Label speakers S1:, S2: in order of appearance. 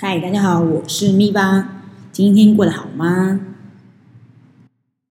S1: 嗨，大家好，我是咪巴，今天过得好吗？